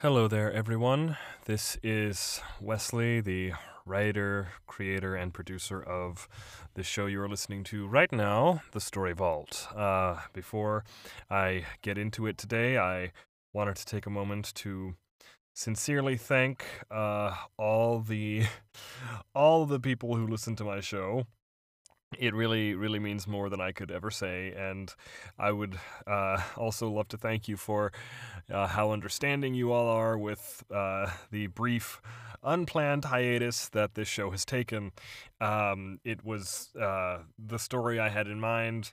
Hello there, everyone. This is Wesley, the writer, creator, and producer of the show you are listening to right now, The Story Vault. Uh, before I get into it today, I wanted to take a moment to sincerely thank uh, all the all the people who listen to my show it really, really means more than I could ever say. And I would uh, also love to thank you for uh, how understanding you all are with uh, the brief, unplanned hiatus that this show has taken. Um, it was uh, the story I had in mind.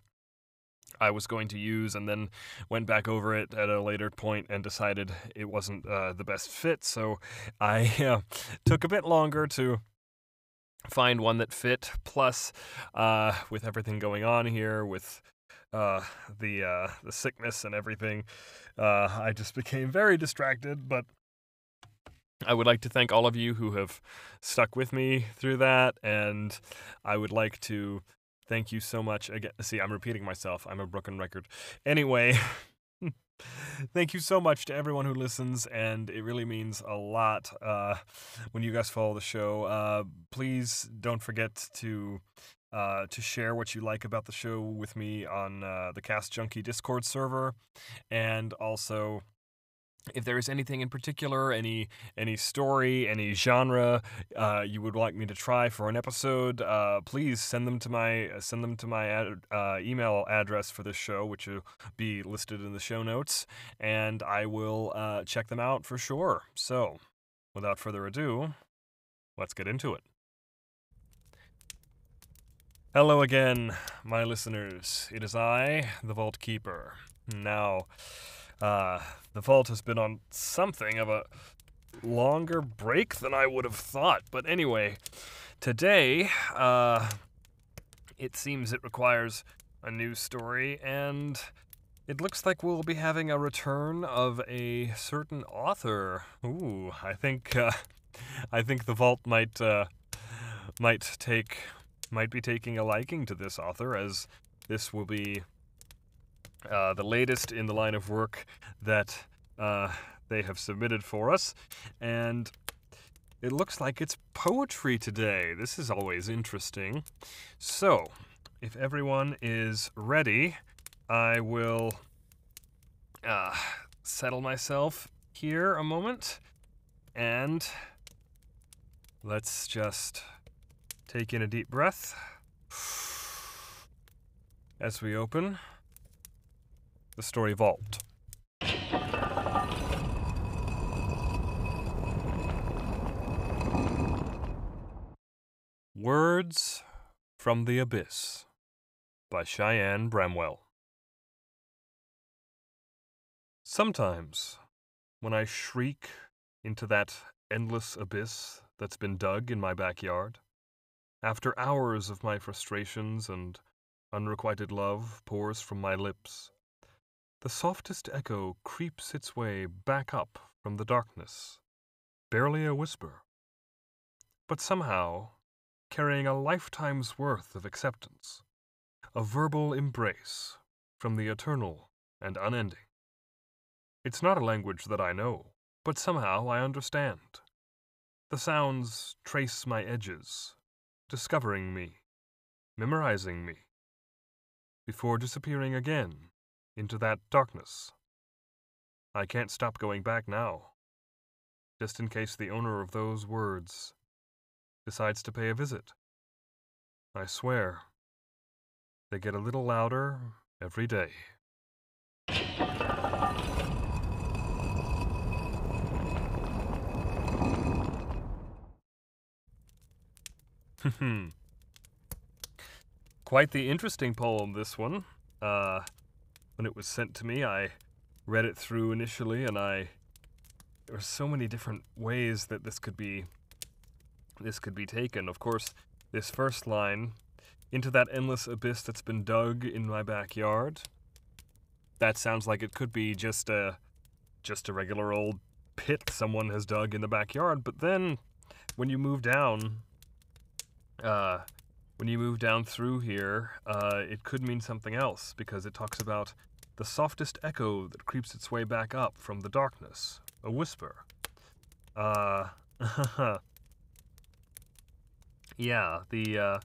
I was going to use, and then went back over it at a later point and decided it wasn't uh, the best fit. So I uh, took a bit longer to find one that fit. Plus, uh, with everything going on here, with uh, the uh, the sickness and everything, uh, I just became very distracted. But I would like to thank all of you who have stuck with me through that, and I would like to thank you so much again. See, I'm repeating myself. I'm a broken record. Anyway. Thank you so much to everyone who listens, and it really means a lot uh, when you guys follow the show. Uh, please don't forget to uh, to share what you like about the show with me on uh, the Cast Junkie Discord server, and also if there is anything in particular, any any story, any genre uh, you would like me to try for an episode, uh, please send them to my send them to my ad, uh, email address for this show, which will be listed in the show notes, and I will uh, check them out for sure. So, without further ado, let's get into it. Hello again, my listeners. It is I, the Vault Keeper. Now. Uh, the vault has been on something of a longer break than I would have thought. But anyway, today, uh, it seems it requires a new story, and it looks like we'll be having a return of a certain author. Ooh, I think, uh, I think the vault might, uh, might take, might be taking a liking to this author, as this will be uh, the latest in the line of work that uh, they have submitted for us. And it looks like it's poetry today. This is always interesting. So, if everyone is ready, I will uh, settle myself here a moment and let's just take in a deep breath as we open the Story Vault. Words from the Abyss by Cheyenne Bramwell. Sometimes, when I shriek into that endless abyss that's been dug in my backyard, after hours of my frustrations and unrequited love pours from my lips, the softest echo creeps its way back up from the darkness, barely a whisper, but somehow carrying a lifetime's worth of acceptance, a verbal embrace from the eternal and unending. It's not a language that I know, but somehow I understand. The sounds trace my edges, discovering me, memorizing me, before disappearing again into that darkness. I can't stop going back now, just in case the owner of those words decides to pay a visit. I swear, they get a little louder every day. Hmm. Quite the interesting poem, this one. Uh, when it was sent to me, I read it through initially, and I there were so many different ways that this could be this could be taken. Of course, this first line into that endless abyss that's been dug in my backyard. That sounds like it could be just a just a regular old pit someone has dug in the backyard, but then when you move down uh when you move down through here, uh, it could mean something else because it talks about the softest echo that creeps its way back up from the darkness. a whisper. Uh, yeah, the uh,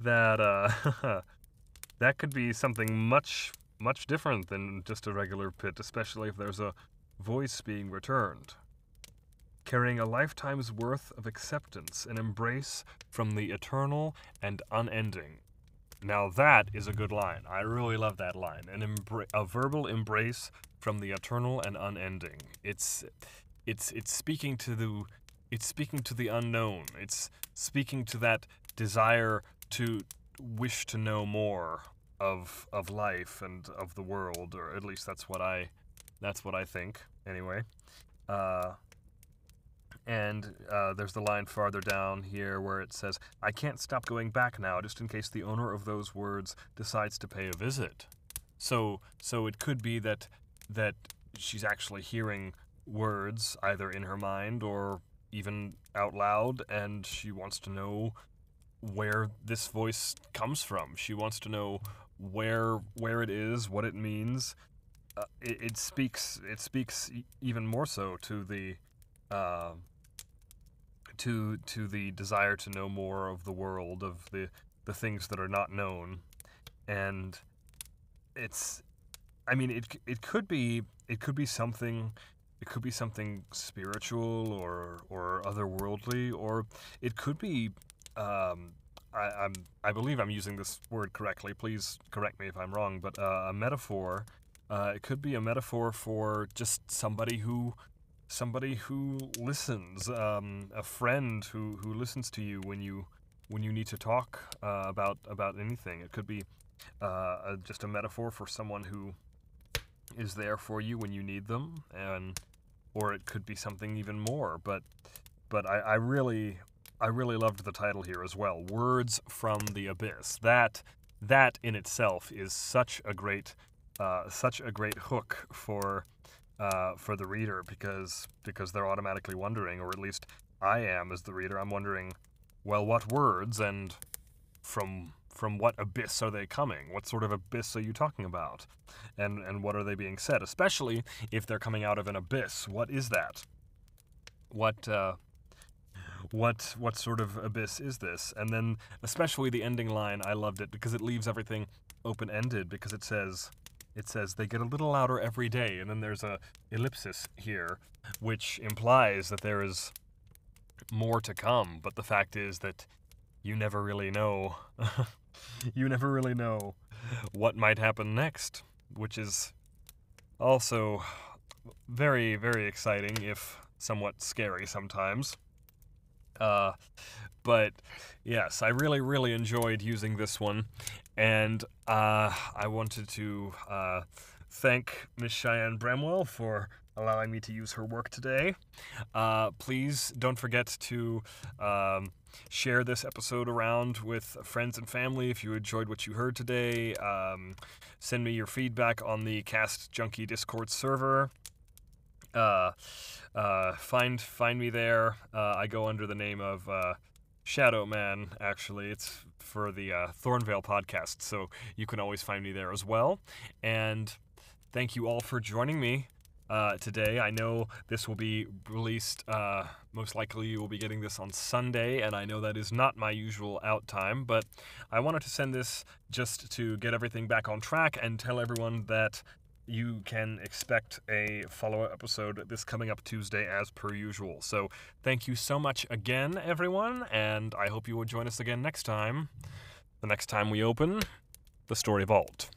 that uh, that could be something much much different than just a regular pit, especially if there's a voice being returned. Carrying a lifetime's worth of acceptance and embrace from the eternal and unending. Now that is a good line. I really love that line. An embra- a verbal embrace from the eternal and unending. It's it's it's speaking to the it's speaking to the unknown. It's speaking to that desire to wish to know more of of life and of the world, or at least that's what I that's what I think anyway. Uh, and uh, there's the line farther down here where it says, "I can't stop going back now, just in case the owner of those words decides to pay a visit." So so it could be that that she's actually hearing words either in her mind or even out loud, and she wants to know where this voice comes from. She wants to know where where it is, what it means. Uh, it, it, speaks it speaks e- even more so to the uh, to to the desire to know more of the world of the the things that are not known, and it's I mean it it could be it could be something it could be something spiritual or or otherworldly or it could be um, I, am I believe I'm using this word correctly. Please correct me if I'm wrong, but uh, a metaphor. Uh, it could be a metaphor for just somebody who somebody who listens, um, a friend who, who listens to you when you when you need to talk uh, about about anything. It could be uh, just a metaphor for someone who is there for you when you need them, and or it could be something even more. But but I, I really I really loved the title here as well. Words from the Abyss. That that in itself is such a great uh, such a great hook for uh, for the reader because because they're automatically wondering, or at least I am as the reader. I'm wondering, well, what words and from from what abyss are they coming? What sort of abyss are you talking about? And and what are they being said? Especially if they're coming out of an abyss. What is that? What uh, what what sort of abyss is this? And then especially the ending line, I loved it because it leaves everything open ended because it says it says they get a little louder every day, and then there's a ellipsis here, which implies that there is more to come. But the fact is that you never really know. you never really know what might happen next, which is also very, very exciting, if somewhat scary sometimes. Uh, but yes, I really, really enjoyed using this one, and uh, I wanted to uh, thank Miss Cheyenne Bramwell for allowing me to use her work today. Uh, please don't forget to um, share this episode around with friends and family if you enjoyed what you heard today. Um, send me your feedback on the Cast Junkie Discord server. Uh, uh, find find me there. Uh, I go under the name of uh, Shadow Man. Actually, it's for the uh, Thornvale podcast, so you can always find me there as well. And thank you all for joining me. Uh, today. I know this will be released, uh, most likely you will be getting this on Sunday, and I know that is not my usual out time, but I wanted to send this just to get everything back on track and tell everyone that you can expect a follow up episode this coming up Tuesday as per usual. So, thank you so much again, everyone, and I hope you will join us again next time. The next time we open the Story Vault.